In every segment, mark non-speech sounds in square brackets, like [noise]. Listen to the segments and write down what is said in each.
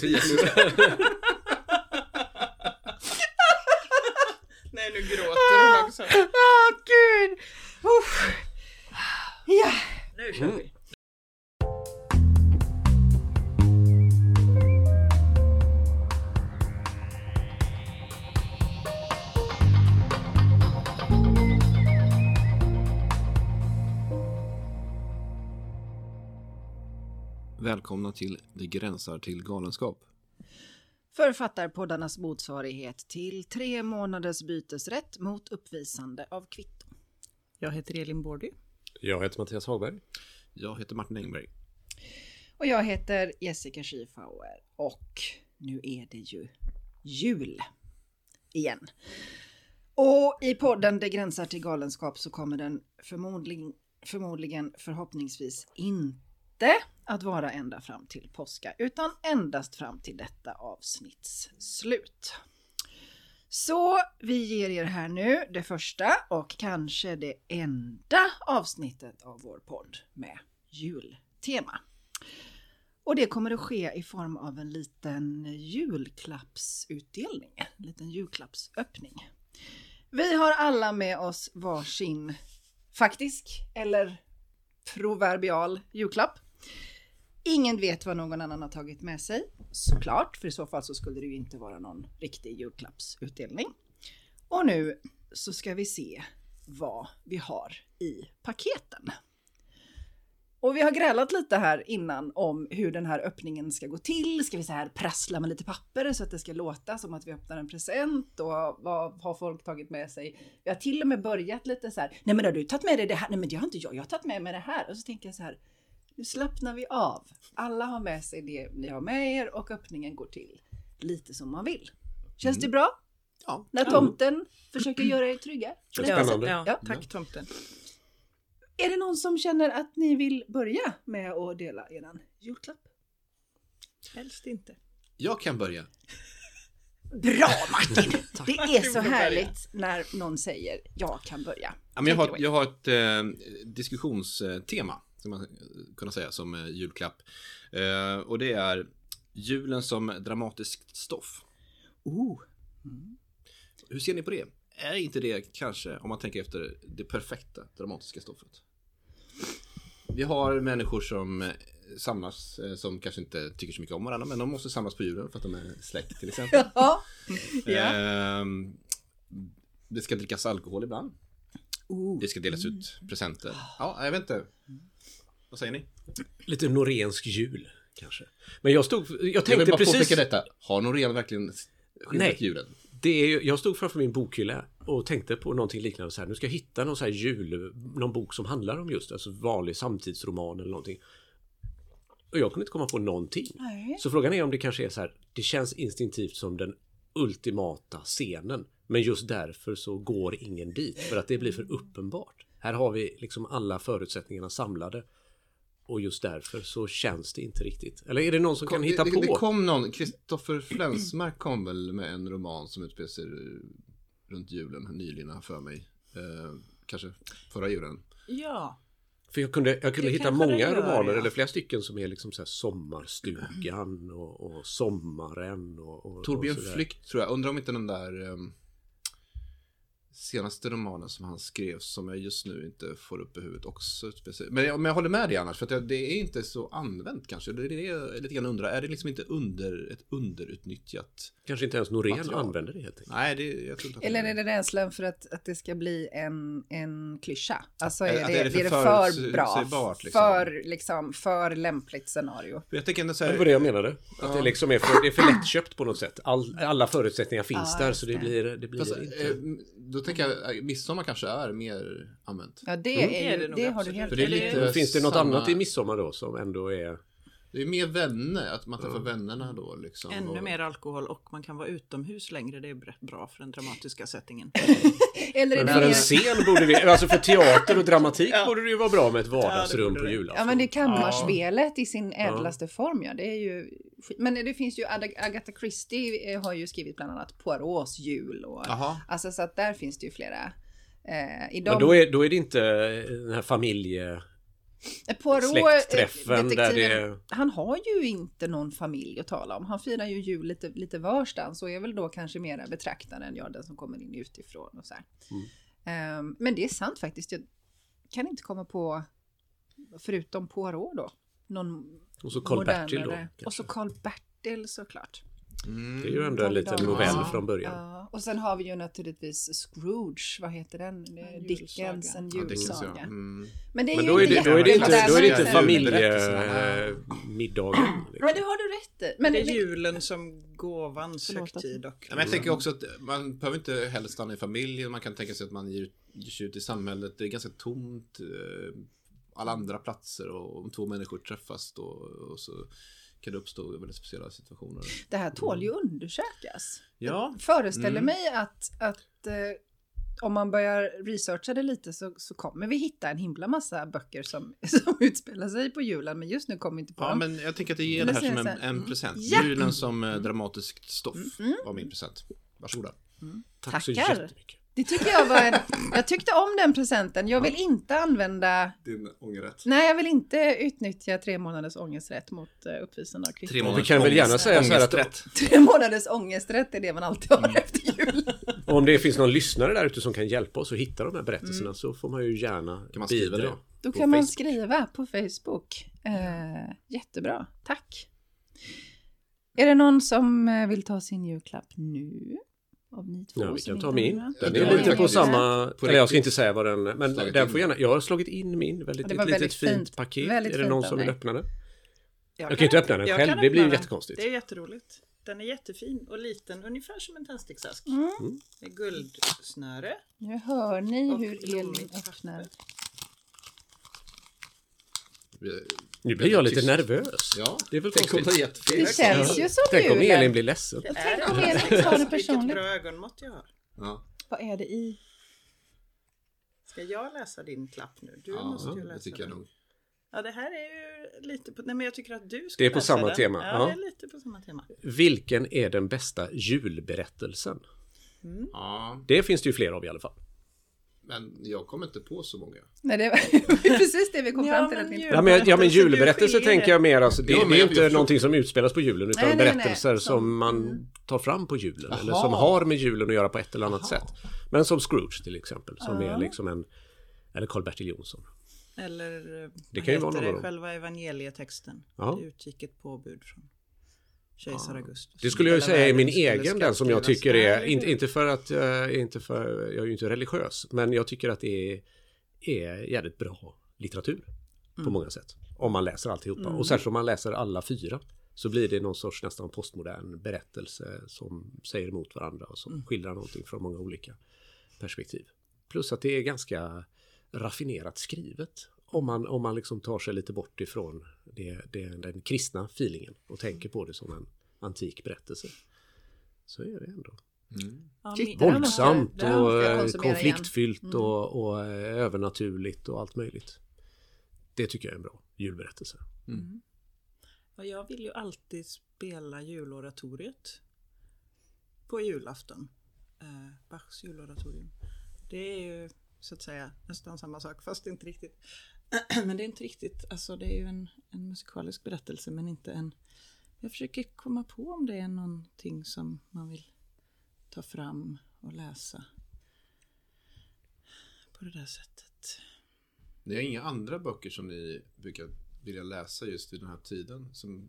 bli redo? Det Välkomna till Det gränsar till galenskap. Författarpoddarnas motsvarighet till tre månaders bytesrätt mot uppvisande av kvitto. Jag heter Elin Bordy. Jag heter Mattias Hagberg. Jag heter Martin Engberg. Och jag heter Jessica Schiefauer och nu är det ju jul igen. Och i podden Det gränsar till galenskap så kommer den förmodligen, förmodligen förhoppningsvis inte inte att vara ända fram till påska utan endast fram till detta avsnitts slut. Så vi ger er här nu det första och kanske det enda avsnittet av vår podd med jultema. Och det kommer att ske i form av en liten julklappsutdelning, en liten julklappsöppning. Vi har alla med oss varsin faktisk eller proverbial julklapp. Ingen vet vad någon annan har tagit med sig, såklart, för i så fall så skulle det ju inte vara någon riktig julklappsutdelning. Och nu så ska vi se vad vi har i paketen. Och vi har grälat lite här innan om hur den här öppningen ska gå till. Ska vi så här prassla med lite papper så att det ska låta som att vi öppnar en present och vad har folk tagit med sig? Vi har till och med börjat lite så här. Nej, men har du tagit med dig det här? Nej, men det har inte jag. Jag har tagit med mig det här. Och så tänker jag så här. Nu slappnar vi av. Alla har med sig det ni har med er och öppningen går till lite som man vill. Känns det bra? Ja. När tomten försöker göra er trygga? Spännande. Ja, Ja. tack tomten. Är det någon som känner att ni vill börja med att dela eran julklapp? Helst inte. Jag kan börja. Bra Martin! [laughs] Det är så härligt när någon säger jag kan börja. Ja, men jag, har, jag har ett eh, diskussionstema, ska man kunna säga, som eh, julklapp. Eh, och det är julen som dramatiskt stoff. Oh. Hur ser ni på det? Är inte det kanske, om man tänker efter, det perfekta dramatiska stoffet? Vi har människor som eh, samlas, eh, som kanske inte tycker så mycket om varandra, men de måste samlas på julen för att de är släkt till exempel. [laughs] Ja. Ehm, det ska drickas alkohol ibland. Oh. Det ska delas ut presenter. Ja, jag vet inte. Vad säger ni? Lite norensk jul, kanske. Men jag stod... Jag Jag vill tänkte bara precis... detta. Har Norén verkligen skildrat Nej. julen? Det är, ju- jag stod framför min bokhylla och tänkte på någonting liknande så här. Nu ska jag hitta någon så här jul... Någon bok som handlar om just alltså vanlig samtidsroman eller någonting. Och jag kunde inte komma på någonting. Nej. Så frågan är om det kanske är så här. Det känns instinktivt som den ultimata scenen. Men just därför så går ingen dit. För att det blir för uppenbart. Här har vi liksom alla förutsättningarna samlade. Och just därför så känns det inte riktigt. Eller är det någon som kan hitta det, på? det kom någon, Kristoffer Flensmark kom väl med en roman som utspelar sig runt julen nyligen jag för mig. Eh, kanske förra julen. Ja. För jag kunde, jag kunde Det hitta många gör, romaner ja. eller flera stycken som är liksom så här sommarstugan och, och sommaren och, och Torbjörn och. Flykt tror jag. Undrar om inte den där ehm, senaste romanen som han skrev som jag just nu inte får upp i huvudet också. speciellt. Men jag, men jag håller med dig annars, för att jag- det är inte så använt kanske. Det är det jag lite grann undrar. Är det liksom inte under, ett underutnyttjat? Kanske inte ens Norén Material. använder det helt enkelt. Nej, det, jag tror inte att Eller är det rädslan för att, att det ska bli en, en klyscha? Alltså är Att det, är det, för är det för förutsägbart, bra? liksom. För, liksom, för lämpligt scenario? Jag tänker ändå så här, Det var det jag menade. Att Ja. det liksom är för, det är för lättköpt på något sätt. All, alla förutsättningar finns Ja, där så det det. blir, det blir Fast, inte... då tänker jag, äh, midsommar kanske är mer använt. Ja, det, Mm. är Det det nog det har du helt För det är lite- Finns det något samma- annat i midsommar då som ändå är... Det är mer vänner, att man träffar vännerna då liksom. Ännu och, mer alkohol och man kan vara utomhus längre. Det är br- bra för den dramatiska settingen. [laughs] Eller Men för en scen borde vi, alltså för teater och dramatik [laughs] borde det ju vara bra med ett Ja, vardagsrum borde på julafton. Ja men det är kammarspelet i sin ädlaste form ja. Det är ju... Men det finns ju Agatha Christie eh, har ju skrivit bland annat Poirots jul och... Jaha. Alltså så att där finns det ju flera. Eh, i de, Men då är, då är det inte den här familje... Poirot, släktträffen där det- Han har ju inte någon familj att tala om. Han firar ju jul lite, lite varstans och är väl då kanske mera betraktaren, ja den som kommer in utifrån och så. Mm. Ehm, men det är sant faktiskt. Jag kan inte komma på, förutom Poirot då, någon Och så Karl-Bertil då. modernare. Och så kanske. Karl-Bertil såklart. Mm. Det är ju ändå en liten novell från början. Ja. Och sen har vi ju naturligtvis Scrooge, vad heter den? En Dickens, en julsaga. ja. Mm. Men det är Men ju då är det, då är det inte, då är det inte familjemiddagen. Men det har du rätt i. Men det är julen som gåvans högtid och Ja, men jag tänker också att man behöver inte heller stanna i familjen. Man kan tänka sig att man ger, ger sig ut i samhället. Det är ganska tomt. eh, Alla andra platser och om två människor träffas då och så kan det uppstå väldigt speciella situationer. Det här tål ju undersökas. Ja, Jag föreställer Mm. mig att, att eh, om man börjar researcha det lite så, så kommer vi hitta en himla massa böcker som, [laughs] som utspelar sig på julen. Men just nu kommer vi inte på ja dem. men jag tänker att det ger det här som en, så en mm. present. Ja. Julen som eh, dramatiskt stoff Mm. var min present. Varsågoda. Tack så Tackar. jättemycket. Det tycker jag var en, Jag tyckte om den presenten. Jag vill inte använda... Din ångerrätt. Nej, jag vill inte utnyttja tre månaders ångesträtt mot uh, uppvisaren av Tre kvitton. månader. Vi kan väl gärna säga så här att. Tre månaders ångesträtt är det man alltid har Mm. efter jul. om det finns någon lyssnare där ute som kan hjälpa oss att hitta de här berättelserna så får man ju gärna Kan man skriva bidra. det? Då kan man skriva på Facebook. Eh, jättebra, tack. Är det någon som eh, vill ta sin julklapp nu? Av ni två Ja, vi kan ta min. Den är lite på samma... på eller jag ska inte säga vad den... Men den får gärna... Jag har slagit in min. Väldigt, ett var litet väldigt fint paket. Väldigt är det någon som vill öppna den? Jag kan inte öppna den jag själv, det blir den. jättekonstigt. Det är jätteroligt. Den är jättefin och liten, ungefär som en tändsticksask. Mm. Med guldsnöre. Nu hör ni hur Elin öppnar. Nu blir jag lite Tyst. nervös. Ja, Det är väl tänk om det konstigt. Det känns ju som Tänk om julen. Elin blir ledsen. Tänk om Elin tar det Vilket personligt. bra ögonmått jag har. Ja, Vad är det i? Ska jag läsa din klapp nu? Du ja måste ju det läsa tycker jag den. nog. Ja, det här är ju lite på... Nej, men jag tycker att du ska Det är på läsa samma den. tema, Ja, ja. det är lite på samma tema. Vilken är den bästa julberättelsen? Ja, Det finns det ju fler av i alla fall. Men jag kommer inte på så många. Nej, det var [laughs] precis det vi kom fram till. men Att vi inte... jul- Ja men, ja, men Julberättelse, julberättelser tänker jag mer alltså, det, Ja, det är inte jag- någonting som utspelas på julen utan Nej, nej, berättelser nej. som Som- man mm. tar fram på julen eller Jaha. som har med julen att göra på ett eller annat Jaha. sätt. Men som Scrooge till exempel som Ja. är liksom en eller Karl-Bertil Jonsson. Eller eh, Det kan ju vara någon det? av dem. själva evangelietexten. Ja. Det utgick ett påbud från kejsar Augustus. Det skulle jag ju säga är min egen den som jag tycker är, inte, inte för att jag inte för, jag är ju inte religiös, men jag tycker att det är, är jävligt bra litteratur på Mm. många sätt. Om man läser alltihopa. Och särskilt om man läser alla fyra så blir det någon sorts nästan postmodern berättelse som säger emot varandra och som Mm. skildrar någonting från många olika perspektiv. Plus att det är ganska raffinerat skrivet. Om man, om man liksom tar sig lite bort ifrån det, det, den kristna feelingen och tänker på det som en antik berättelse. Så är det ändå Mm. Ja, Shit, våldsamt och eh, konfliktfyllt Mm. och, och eh, övernaturligt och allt möjligt. Det tycker jag är en bra julberättelse. Ja, jag vill ju alltid spela juloratoriet på julafton. Eh, Bachs juloratorium. Det är ju så att säga nästan samma sak fast inte riktigt. [clears throat] men det är inte riktigt, alltså det är ju en, en musikalisk berättelse men inte en... Jag försöker komma på om det är någonting som man vill ta fram och läsa på det där sättet. Ni har inga andra böcker som ni brukar vilja läsa just vid den här tiden? Som...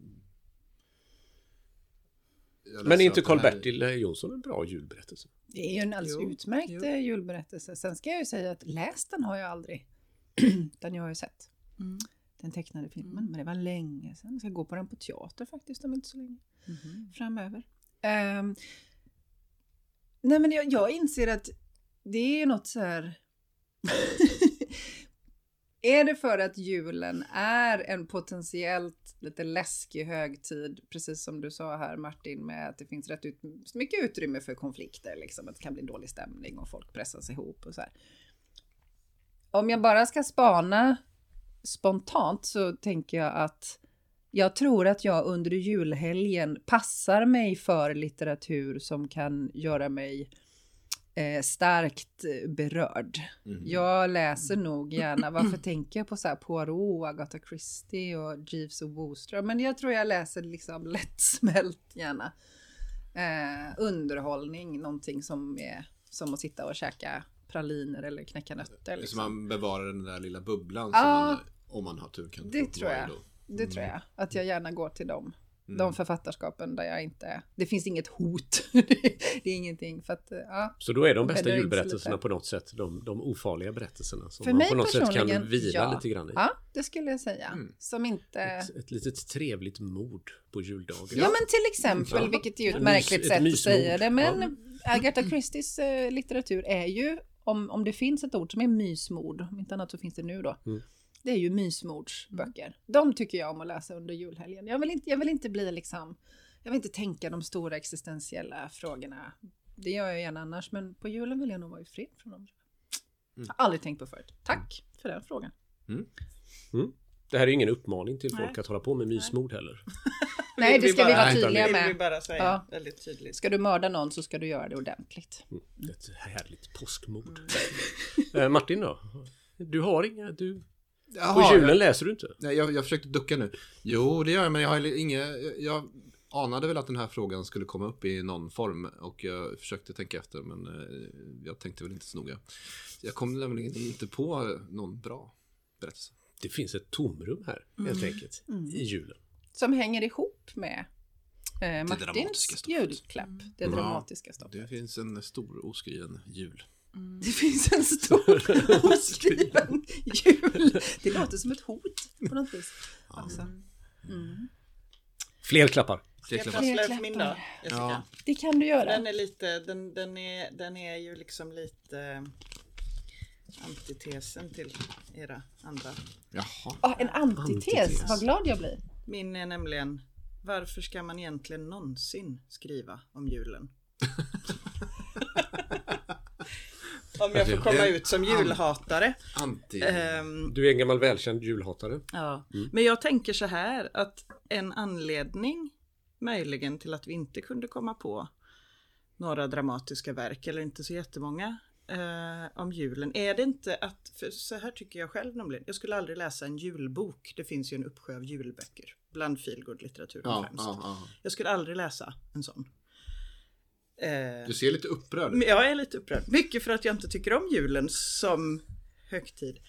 Men är inte den här- Karl-Bertil Jonsson en bra julberättelse? Det är ju en alldeles Jo, utmärkt jo. eh, julberättelse. Sen ska jag ju säga att läst den har jag aldrig. [clears throat] den jag har ju sett. Mm. Den tecknade filmen. Mm. Men det var länge sedan. Jag ska gå på den på teater faktiskt om inte så länge. Mhm. Framöver. Ehm, nej men jag, jag inser att det är ju något så här... [laughs] är det för att julen är en potentiellt lite läskig högtid, precis som du sa här Martin, med att det finns rätt ut, mycket utrymme för konflikter, liksom, att det kan bli dålig stämning och folk pressas ihop och så här. Om jag bara ska spana spontant så tänker jag att jag tror att jag under julhelgen passar mig för litteratur som kan göra mig eh, starkt eh, berörd. Mhm. Jag läser nog gärna, varför [clears throat] tänker jag på så här Poirot, Agatha Christie och Jeeves och Wooster? Men jag tror jag läser liksom lättsmält [laughs] gärna. Eh, underhållning, någonting som är som att sitta och käka praliner eller knäcka nötter. Så Liksom. man bevarar den där lilla bubblan Ja. som man, om man har tur kan Det tror jag. då. Det tror jag, att jag gärna går till dem. Mm. De författarskapen där jag inte, det finns inget hot. [laughs] det är ingenting för att, ja. Så då är de bästa julberättelserna på något sätt de, de ofarliga berättelserna som För man mig på något sätt kan vila ja. lite grann i. ja, det skulle jag säga. Mm. Som inte... Ett, ett litet trevligt mord på juldagen. Ja, men till exempel, Ja. vilket är ju ett märkligt ett sätt att mysmord. säga det, men Agatha Christies eh, litteratur är ju, om, om det finns ett ord som är mysmord, om inte annat så finns det nu då, Mm. det är ju mysmordsböcker. De tycker jag om att läsa under julhelgen. Jag vill inte, jag vill inte bli liksom, jag vill inte tänka de stora existentiella frågorna. Det gör jag gärna annars, men på julen vill jag nog vara i fred från dem. Mm. Har aldrig tänkt på förut. Tack för den frågan. Det här är ingen uppmaning till folk Nej. att hålla på med mysmord heller. [laughs] Nej, det ska vi vara tydliga vill vi med. bara säga Ja. väldigt tydligt. Ska du mörda någon så ska du göra det ordentligt. Ett härligt påskmord. [laughs] Eh, Martin då? Du har inga... Du, på Jaha, julen jag, läser du inte? nej, jag, jag försökte ducka nu. Jo, det gör jag, men jag har inga... Jag anade väl att den här frågan skulle komma upp i någon form och jag försökte tänka efter, men eh, jag tänkte väl inte så noga. Jag kom nämligen inte på någon bra berättelse. Det finns ett tomrum här, helt enkelt, i julen. Som hänger ihop med eh, dramatiska Martins stoffet. julklapp. Det Ja. dramatiska stoffet. Det finns en stor oskriven jul. Det finns en stor [laughs] oskriven jul. Det låter som ett hot på något vis. Också. Mm. Fler klappar. Fler Jag klappar. prasslar för min Jessica. Ja. Det kan du göra. Den är lite, den, den, är, den är ju liksom lite antitesen till era andra. Jaha. Ah, en antites. Antites. Vad glad jag blir. Min är nämligen varför ska man egentligen någonsin skriva om julen? [laughs] om jag får komma ut som julhatare. Anti... Ehm, Du är en gammal välkänd julhatare. Ja, men jag tänker så här att en anledning möjligen till att vi inte kunde komma på några dramatiska verk eller inte så jättemånga eh, om julen. Är det inte att, för så här tycker jag själv nämligen, jag skulle aldrig läsa en julbok. Det finns ju en uppsjö av julböcker bland feelgood-litteraturen ja, främst. ja, ja. Jag skulle aldrig läsa en sån. Eh, Du ser lite upprörd ut. Jag är lite upprörd. Mycket för att jag inte tycker om julen som högtid.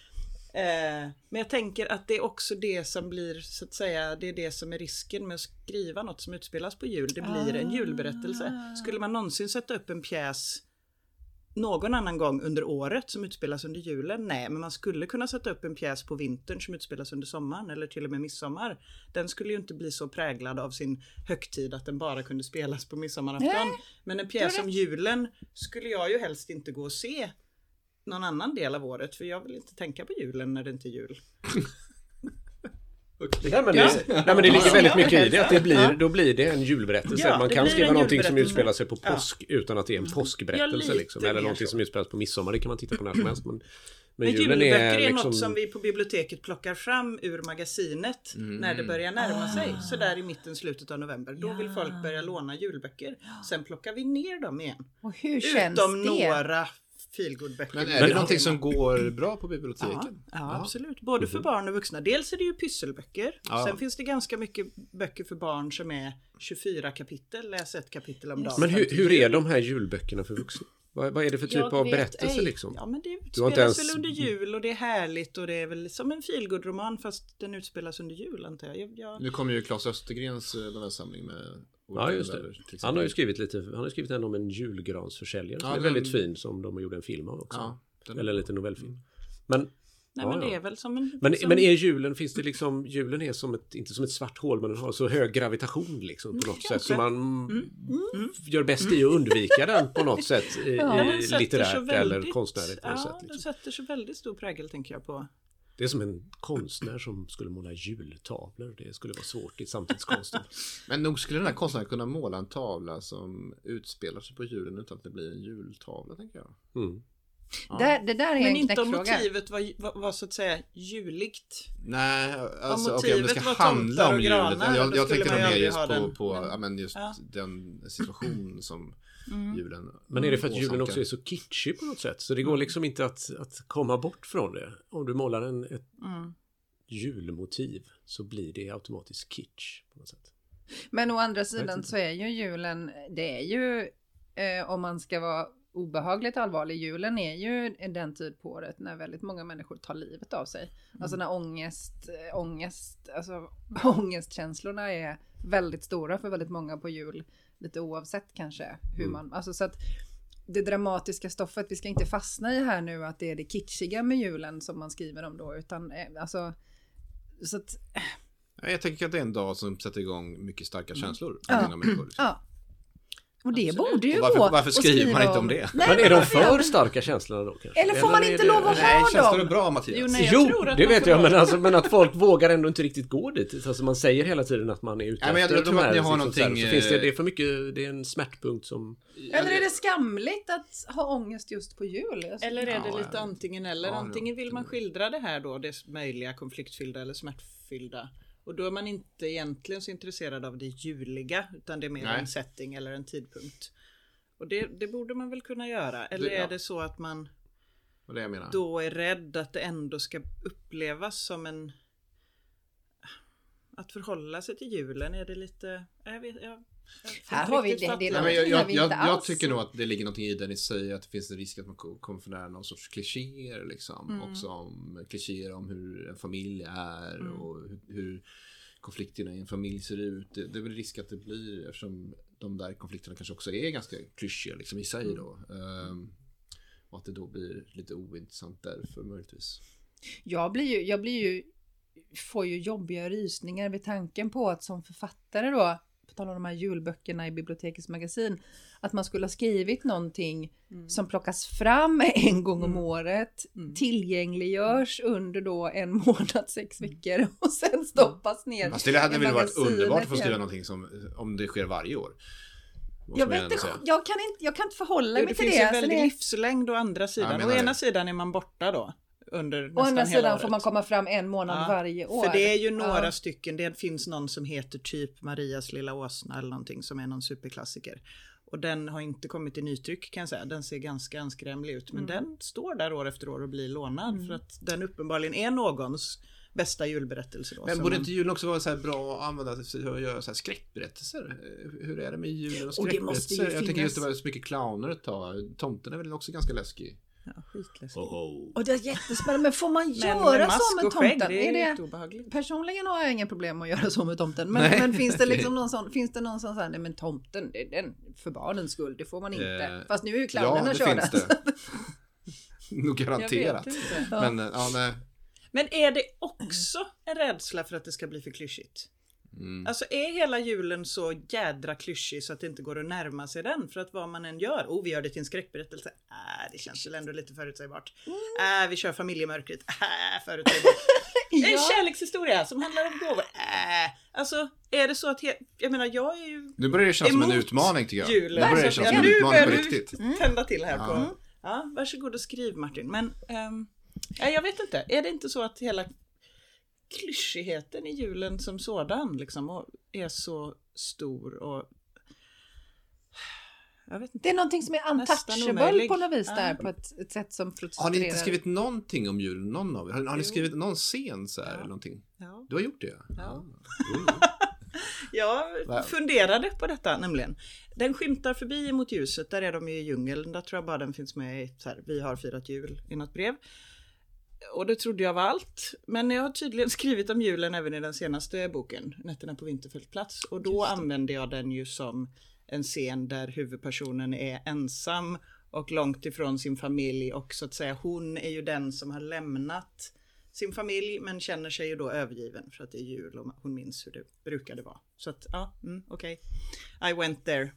Eh, men jag tänker att det är också det som blir så att säga, det är det som är risken med att skriva något som utspelas på jul. Det blir en julberättelse. Skulle man någonsin sätta upp en pjäs någon annan gång under året som utspelas under julen? Nej, men man skulle kunna sätta upp en pjäs på vintern som utspelas under sommaren eller till och med midsommar. Den skulle ju inte bli så präglad av sin högtid att den bara kunde spelas på midsommarafton. Men en pjäs om julen skulle jag ju helst inte gå och se någon annan del av året för jag vill inte tänka på julen när det inte är jul. [laughs] Ja, men, Ja. det, nej, men det ligger Ja. väldigt mycket i det. Att det Ja. blir, då blir det en julberättelse. Ja, Man kan skriva någonting som utspelar sig på Ja. påsk utan att det är en påskberättelse. Ja, liksom. Eller någonting som utspelas på midsommar. Det kan man titta på när som helst. Men, men Men julen julböcker är är, liksom... något som vi på biblioteket plockar fram ur magasinet när det börjar närma sig. Så där i mitten, slutet av november. Då vill folk börja låna julböcker. Sen plockar vi ner dem igen. Och hur känns Utom det? några feelgood-böcker. Men är det någonting som går bra på Ja, biblioteken? ja, absolut. Både för barn och vuxna. Dels är det ju pysselböcker. Ja. Sen finns det ganska mycket böcker för barn som är 24 kapitel. Läs ett kapitel om dagen. Men hur, hur är de här julböckerna för vuxna? Vad, vad är det för typ Jag av berättelse ej. liksom? Ja men det utspelas ens- väl under jul och det är härligt och det är väl som en feelgood-roman fast den utspelas under jul antar jag. jag, jag Nu kommer ju Claes Östergrens eh, novellsamling med Ja, just det. Han har ju skrivit lite, han har skrivit en om en julgransförsäljare som Ja, är den- väldigt fin som de har gjort en film av också. Ja, den- Eller en liten novellfilm. Men Nej Ja, men det är väl som en... Men, som, men är julen, finns det liksom, julen är som ett, inte som ett svart hål, men den har så hög gravitation liksom på något sätt. Så man mm, gör bäst i att undvika den på något sätt, Ja, den i, litterärt eller väldigt- konstnärligt på något Ja, sätt. den Liksom. sätter så väldigt stor prägel tänker jag på. Det är som en konstnär som skulle måla jultavlor. Det skulle vara svårt i samtidskonsten. [laughs] Men nog skulle den här konstnären kunna måla en tavla som utspelar sig på julen utan att det blir en jultavla, tänker jag. Mm. Där, det där är Men en inte om motivet var, var, var så att säga juligt. Nej, alltså Om okej, om det motivet ska var handla om granar, Jag, jag tänkte nog mer just på, den. på ja, men just Ja. den situation som julen Men är det för att julen också är så kitschig på något sätt? Så det går liksom inte att, att komma bort från det. Om du målar en, ett Mm. julmotiv så blir det automatiskt kitsch på något sätt. Men å andra sidan så är ju julen, det är ju, eh, om man ska vara obehagligt allvarlig, julen är ju den tid på året när väldigt många människor tar livet av sig. Alltså när ångest, ångest, alltså [laughs] ångestkänslorna är väldigt stora för väldigt många på jul. Lite oavsett kanske hur Mm. man, alltså så att det dramatiska stoffet, vi ska inte fastna i här nu att det är det kitschiga med julen som man skriver om då, utan eh, alltså så att, Ja, Jag tänker att det är en dag som sätter igång mycket starka känslor hos Ja. människor. liksom. ja. Och det Absolut. borde ju Och varför- gå varför skriver man inte om det? Nej, Men är de för starka känslorna då kanske? Eller får man inte det- lov att Nej, ha känslor är dem? bra Mattias. Jo, nej, jag Jo, tror att det vet jag, men, dem. alltså, men att folk vågar ändå inte riktigt gå dit. Alltså man säger hela tiden att man är ute Nej, men jag- efter jag tror de att här, ni har liksom, så här, någonting, Så finns det, eh, det är för mycket, det är en smärtpunkt som... Eller är det skamligt att ha ångest just på jul? Alltså, Eller är det Ja, lite ja. antingen eller? Ja, antingen vill man skildra det här då, det möjliga konfliktfyllda eller smärtfyllda. Och då är man inte egentligen så intresserad av det juliga utan det är mer Nej. en setting eller en tidpunkt. Och det, det borde man väl kunna göra. Eller Det- ja. är det så att man det då är rädd att det ändå ska upplevas som en... Att förhålla sig till julen, är det lite... Jag vet, jag, Här har vi det- det är Nej, jag, jag, vi jag, inte jag tycker nog att det ligger någonting i det ni säger att det finns en risk att man ko- kommer för nära någon sorts klichéer liksom. Mm. Också om klichéer om hur en familj är Mm. och hur, hur konflikterna i en familj ser ut. Det, det är väl risk att det blir eftersom de där konflikterna kanske också är ganska klyschiga liksom i sig Mm. då. Ehm, och att det då blir lite ointressant därför möjligtvis. Jag blir ju, jag blir ju, får ju jobbiga rysningar vid tanken på att som författare då, på tal om de här julböckerna i bibliotekets magasin, att man skulle ha skrivit någonting Mm. som plockas fram [laughs] en gång om Mm. året, Mm. tillgängliggörs under då en [laughs] månad, sex veckor [laughs] och sen stoppas ner. Fast det hade väl varit underbart att få skriva någonting som om det sker varje år. Jag, vet inte, jag, kan inte, jag kan inte förhålla Jo, mig det till finns det. ju Alltså väldigt det livslängd å andra sidan. menar å det. ena sidan är man borta då. Under å nästan andra hela sidan året. får man komma fram en månad Ja, varje år. För det är ju några Ja. stycken, det finns någon som heter typ Marias lilla åsna eller någonting som är någon superklassiker. Och den har inte kommit i nytryck kan jag säga. Den ser ganska anskrämlig ut. Men Mm. den står där år efter år och blir lånad. Mm. För att den uppenbarligen är någons bästa julberättelse. Då, Men borde man- inte julen också vara så här bra att använda för att göra så här skräckberättelser? Hur är det med julen och Och det måste ju skräckberättelser? Jag tänker just det finnas- var så mycket clowner ett tag. Tomten är väl också ganska läskig? Ja, skitläskigt. Oh, oh. Och det är jättespännande, men får man Men göra med så mask med och skägg, tomten? det är, Är det, personligen har jag inga problem att göra så med tomten. Men, men finns det [laughs] liksom någon sån, finns det någon sån så här, nej men tomten, det är den för barnens skull, det får man inte. Eh, Fast nu är ju Ja, clownerna det körda. finns det. [laughs] Nog garanterat. Ja. Men eh, ja, nej. Men är det också en rädsla för att det ska bli för klyschigt? Mm. Alltså är hela julen så jädra klyschig så att det inte går att närma sig den? För att vad man än gör, oh vi gör det till en skräckberättelse, äh, det känns väl ändå lite förutsägbart. Äh, vi kör familjemörkret, äh, förutsägbart. [laughs] Det är en Ja. kärlekshistoria som handlar om gåvor, äh. Alltså är det så att, he- jag menar jag är ju Nu börjar det kännas som en utmaning tycker jag. julen. Nu börjar det Så att- kännas ja, som en nu utmaning på riktigt. tända till här på. Ja. Ja, varsågod och skriv Martin. Men ehm, ja, jag vet inte, är det inte så att hela klyschigheten i julen som sådan liksom och är så stor och jag vet inte. Det är någonting som är untouchable på något vis Ja. där på ett, ett sätt som frustrerar. Har ni inte skrivit någonting om julen, någon av er? Har, har ni skrivit någon scen så här Ja. eller någonting? Ja. Du har gjort det? Ja. Ah. [laughs] Jag funderade på detta nämligen. Den skymtar förbi mot ljuset, där är de ju i djungeln. Där tror jag bara den finns med i så här, vi har firat jul i något brev. Och det trodde jag var allt. Men jag har tydligen [laughs] skrivit om julen även i den senaste boken, Nätterna på Vinterfältplats. Och då använde jag den ju som en scen där huvudpersonen är ensam och långt ifrån sin familj och så att säga hon är ju den som har lämnat sin familj men känner sig ju då övergiven för att det är jul och hon minns hur det brukade vara. Så att ja, mm, okej. I went there.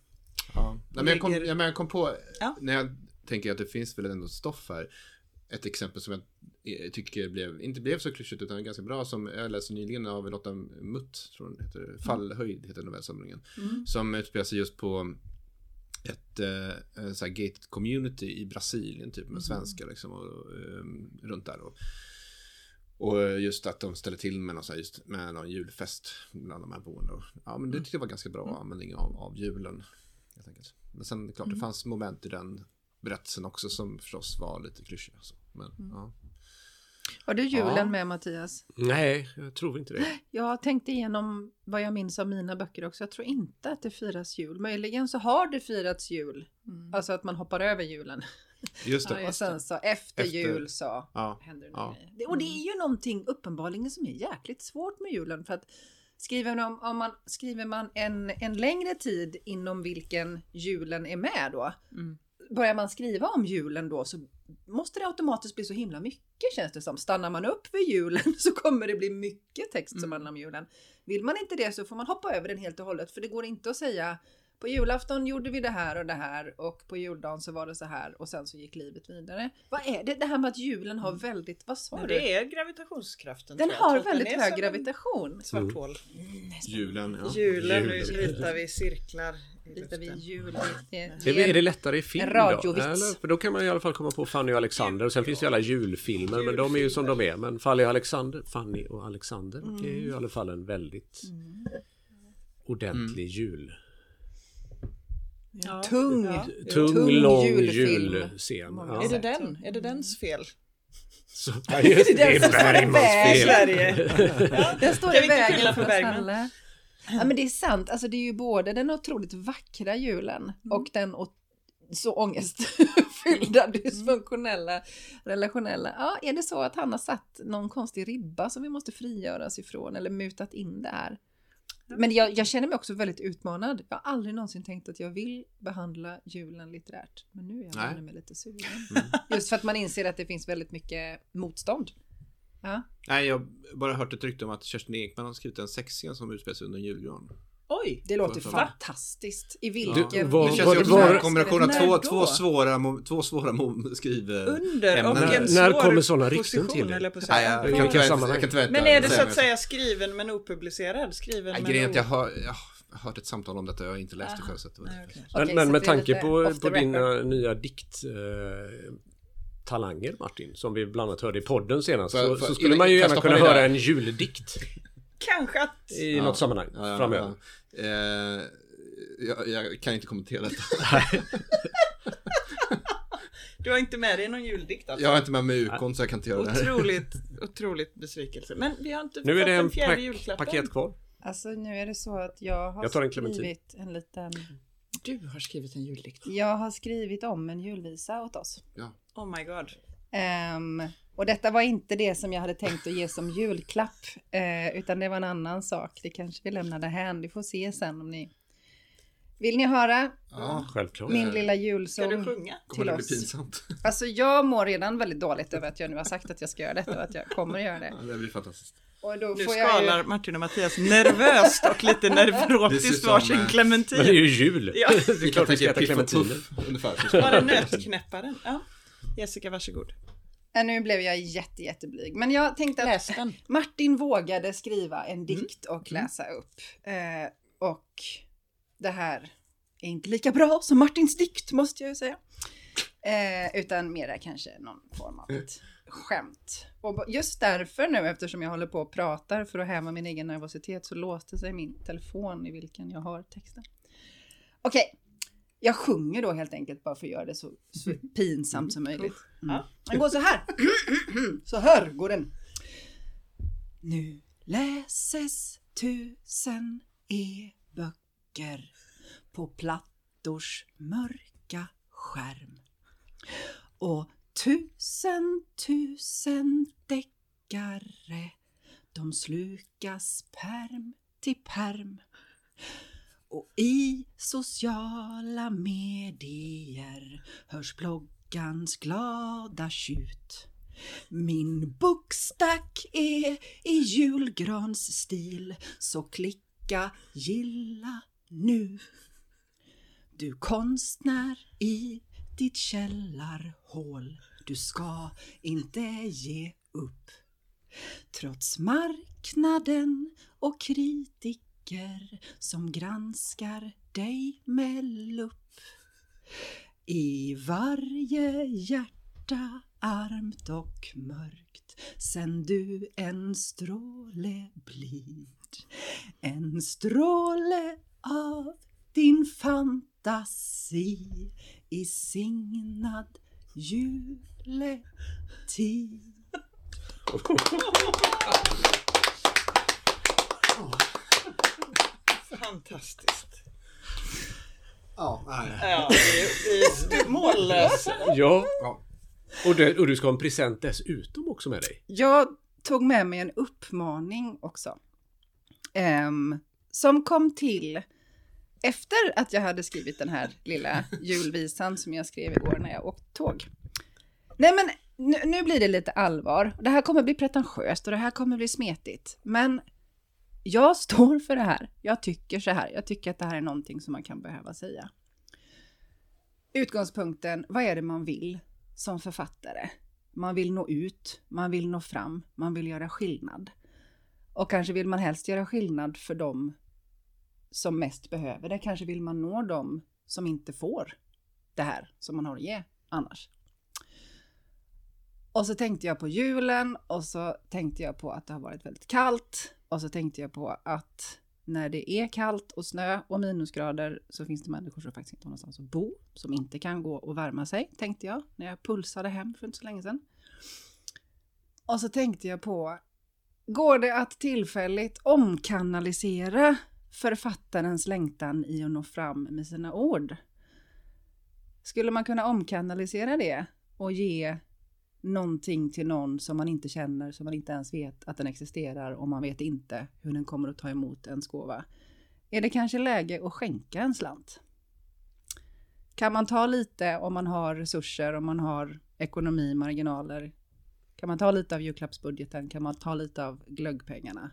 Ja. Men jag, kom, ligger- ja, men jag kom på, Ja. när jag tänker att det finns väl ändå stoff här. Ett exempel som jag eh, tycker blev, inte blev så klyschigt utan ganska bra som jag läste nyligen av Lotta Mutt, tror den heter. Fallhöjd heter novellsamlingen. Som utspelar sig just på ett eh, så här gated community i Brasilien typ med svenskar liksom och, eh, runt där. Och, och just att de ställer till med någon, så här, just med någon julfest bland de här boende. Och, Ja, men det tyckte jag var ganska bra användning av, av julen. Helt enkelt. Men sen klart, det fanns moment i den berättelsen också som förstås var lite klyschiga. Så. Men, ja. Har du julen Ja. med Mattias? Nej, jag tror inte det. Jag tänkte igenom vad jag minns av mina böcker också. Jag tror inte att det firas jul. Möjligen så har det firats jul. Alltså att man hoppar över julen. [laughs] Just det. och sen så efter, Efter- jul så Ja. händer det Ja. grejer. Och det är ju någonting uppenbarligen som är jäkligt svårt med julen. För att skriver man, om man, skriver man en, en längre tid inom vilken julen är med då. Mm. Börjar man skriva om julen då så måste det automatiskt bli så himla mycket känns det som. Stannar man upp vid julen [laughs] så kommer det bli mycket text som handlar om julen. Vill man inte det så får man hoppa över den helt och hållet för det går inte att säga på julafton gjorde vi det här och det här och på juldagen så var det så här och sen så gick livet vidare. Vad är det? Det här med att julen har väldigt, vad sa Men du? det är gravitationskraften. Den har väldigt den hög gravitation. Svart hål. Julen, ja. Julen, nu ritar vi cirklar Ritar vi jul. Det, Är, är det lättare i film En då? Eller? För då kan man i alla fall komma på Fanny och Alexander och sen finns det ju alla julfilmer men de är ju som de är. Men Fanny och Alexander, Fanny och Alexander det är ju i alla fall en väldigt ordentlig jul. Ja. Tung. Ja. Tung, Tung lång julfilm. julscen. Ja. Är det den? Är det dens fel? Så, [laughs] ja, just, det, Det är det den som är står i Bergmans vägen. fel. Sverige. [laughs] Den står Kan i vägen för oss Bergman? Ja men det är sant, alltså det är ju både den otroligt vackra julen Mm. och den så ångestfyllda, dysfunktionella, relationella. Ja, är det så att han har satt någon konstig ribba som vi måste frigöras ifrån eller mutat in det här? Men jag, jag känner mig också väldigt utmanad. Jag har aldrig någonsin tänkt att jag vill behandla julen litterärt. Men nu är jag Nej. mig lite sugen. Just för att man inser att det finns väldigt mycket motstånd. Ja. Nej, jag har bara hört ett rykte om att Kerstin Ekman har skrivit en sexscen som utspelar sig under en julgran. Oj! Det låter Va? fantastiskt. I Du, vilken... vad- Det i känns ju också som en kombination av två, två svåra, två svåra mo- skriv... Under ämnen. och en När kommer såna rykten position, till dig? eller på att Nej, jag, jag, sammanhang? jag kan inte Men är det så att säga skriven men opublicerad? Skriven Nej, men jag har, jag har hört ett samtal om detta, jag har inte läst det själv. Så det var Nej, okej. Men, Okej, men så med det tanke på, på dina nya dikt eh, talanger Martin, som vi bland annat hörde i podden senast, Får jag- så, skulle innan- man ju jag gärna kunna höra en juldikt Kanske att... i Ja. något sammanhang Ja, ja, framöver. ja. Eh, jag, jag kan inte kommentera detta. Du har inte med dig någon juldikt alltså? Jag har inte med mig ukon så jag kan inte göra det här. Otroligt, otroligt besvikelse. Men vi har inte Nu är fått det den en fjärde julklappen. paket kvar. Alltså nu är det så att jag har Jag tar en clementin. skrivit en liten... Du har skrivit en juldikt. Jag har skrivit om en julvisa åt oss. Ja. Oh my god. Ehm, och detta var inte det som jag hade tänkt att ge som julklapp, eh, utan det var en annan sak. Det kanske vi lämnar därhän. Vi får se sen om ni... Vill ni höra Ja. Självklart. min lilla Ska du julsång? sjunga? Kommer till det bli oss. pinsamt? [laughs] Alltså jag mår redan väldigt dåligt över att jag nu har sagt att jag ska göra detta och att jag kommer att göra det. Ja, det blir fantastiskt. Och då Nu får jag skalar ju... Martin och Mattias nervöst och lite Det ser nervrotiskt varsin eh, clementin. Men det är ju jul! Ja. [laughs] det är klart vi ska äta clementiner. Ungefär. Var det nötknäpparen? Ja. Jessica, varsågod. Nu blev jag jätte, jätteblyg. Men jag tänkte att den. Martin vågade skriva en dikt och läsa upp. Eh, och det här är inte lika bra som Martins dikt måste jag ju säga. Eh, utan mera kanske någon form av ett skämt. Och just därför nu eftersom jag håller på och pratar för att häva min egen nervositet så låste sig min telefon i vilken jag har texten. Okej, jag sjunger då helt enkelt bara för att göra det så, så pinsamt som möjligt. Mm. Ja. Den går så här. [clears throat] så här går den. Nu läses tusen e-böcker på plattors mörka skärm. Och tusen, tusen deckare de slukas perm till perm. Och i sociala medier hörs bloggans glada tjut. Min bokstack är i julgransstil, så klicka gilla nu. Du konstnär i ditt källarhål, du ska inte ge upp. Trots marknaden och kritiker som granskar dig med lupp. I varje hjärta armt och mörkt sänd du en stråle blid. En stråle av din fantasi i signad juletid. [laughs] Fantastiskt. Ja, nej. Ja, vi är mållösa. Ja, och, det, och du ska ha en present dessutom också med dig. Jag tog med mig en uppmaning också. Ehm, som kom till efter att jag hade skrivit den här lilla julvisan som jag skrev igår när jag åkte tåg. Nej men nu, nu blir det lite allvar. Det här kommer bli pretentiöst och det här kommer bli smetigt. Men jag står för det här. Jag tycker så här. Jag tycker att det här är någonting som man kan behöva säga. Utgångspunkten, vad är det man vill som författare? Man vill nå ut, man vill nå fram, man vill göra skillnad. Och kanske vill man helst göra skillnad för dem som mest behöver det. Kanske vill man nå dem som inte får det här som man har att ge annars. Och så tänkte jag på julen och så tänkte jag på att det har varit väldigt kallt och så tänkte jag på att när det är kallt och snö och minusgrader så finns det människor som faktiskt inte har någonstans att bo, som inte kan gå och värma sig, tänkte jag när jag pulsade hem för inte så länge sedan. Och så tänkte jag på, går det att tillfälligt omkanalisera författarens längtan i att nå fram med sina ord? Skulle man kunna omkanalisera det och ge någonting till någon som man inte känner, som man inte ens vet att den existerar och man vet inte hur den kommer att ta emot ens gåva. Är det kanske läge att skänka en slant? Kan man ta lite om man har resurser, om man har ekonomi, marginaler? Kan man ta lite av julklappsbudgeten? Kan man ta lite av glöggpengarna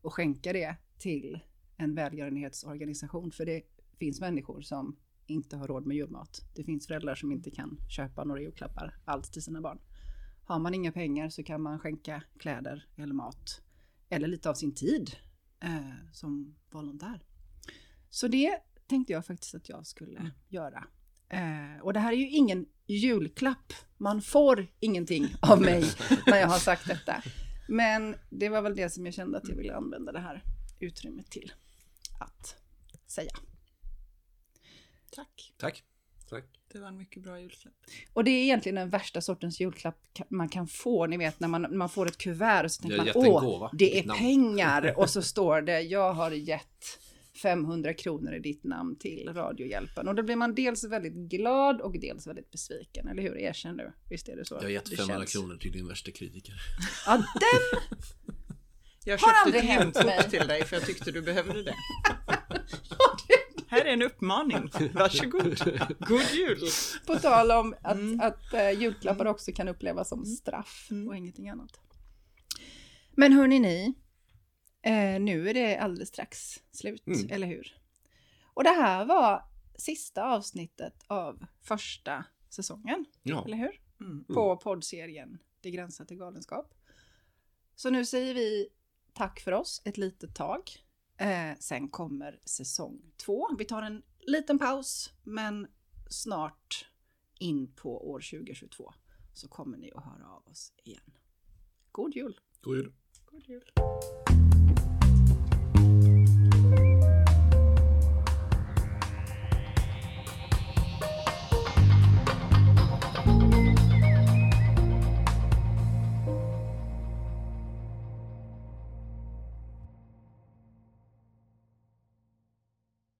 och skänka det till en välgörenhetsorganisation? För det finns människor som inte har råd med julmat. Det finns föräldrar som inte kan köpa några julklappar alls till sina barn. Har man inga pengar så kan man skänka kläder eller mat eller lite av sin tid eh, som volontär. Så det tänkte jag faktiskt att jag skulle göra. Eh, och det här är ju ingen julklapp. Man får ingenting av mig när jag har sagt detta. Men det var väl det som jag kände att jag ville använda det här utrymmet till att säga. Tack. Tack. Tack. Det var en mycket bra julklapp. Och det är egentligen den värsta sortens julklapp man kan få. Ni vet när man, man får ett kuvert och så tänker man åh, gåva, det är ditt namn." pengar. Och så [laughs] står det jag har gett 500 kronor i ditt namn till Radiohjälpen. Och då blir man dels väldigt glad och dels väldigt besviken. Eller hur? Erkänn du. Visst är det så? Jag har gett det 500 känns? kronor till din värsta kritiker. [laughs] Ja, den Jag Har köpte aldrig ett hänt mig. till dig för jag tyckte du behövde det. [laughs] Här är en uppmaning. [laughs] Varsågod. God jul. På tal om att, Mm. att eh, julklappar också kan upplevas som straff Mm. och ingenting annat. Men hörni ni, eh, nu är det alldeles strax slut, Mm. eller hur? Och det här var sista avsnittet av första säsongen, Ja. eller hur? Mm. På poddserien Det gränsar till galenskap. Så nu säger vi tack för oss ett litet tag. Eh, sen kommer säsong två. Vi tar en liten paus, men snart in på år 2022 så kommer ni att höra av oss igen. God jul! God jul! God jul.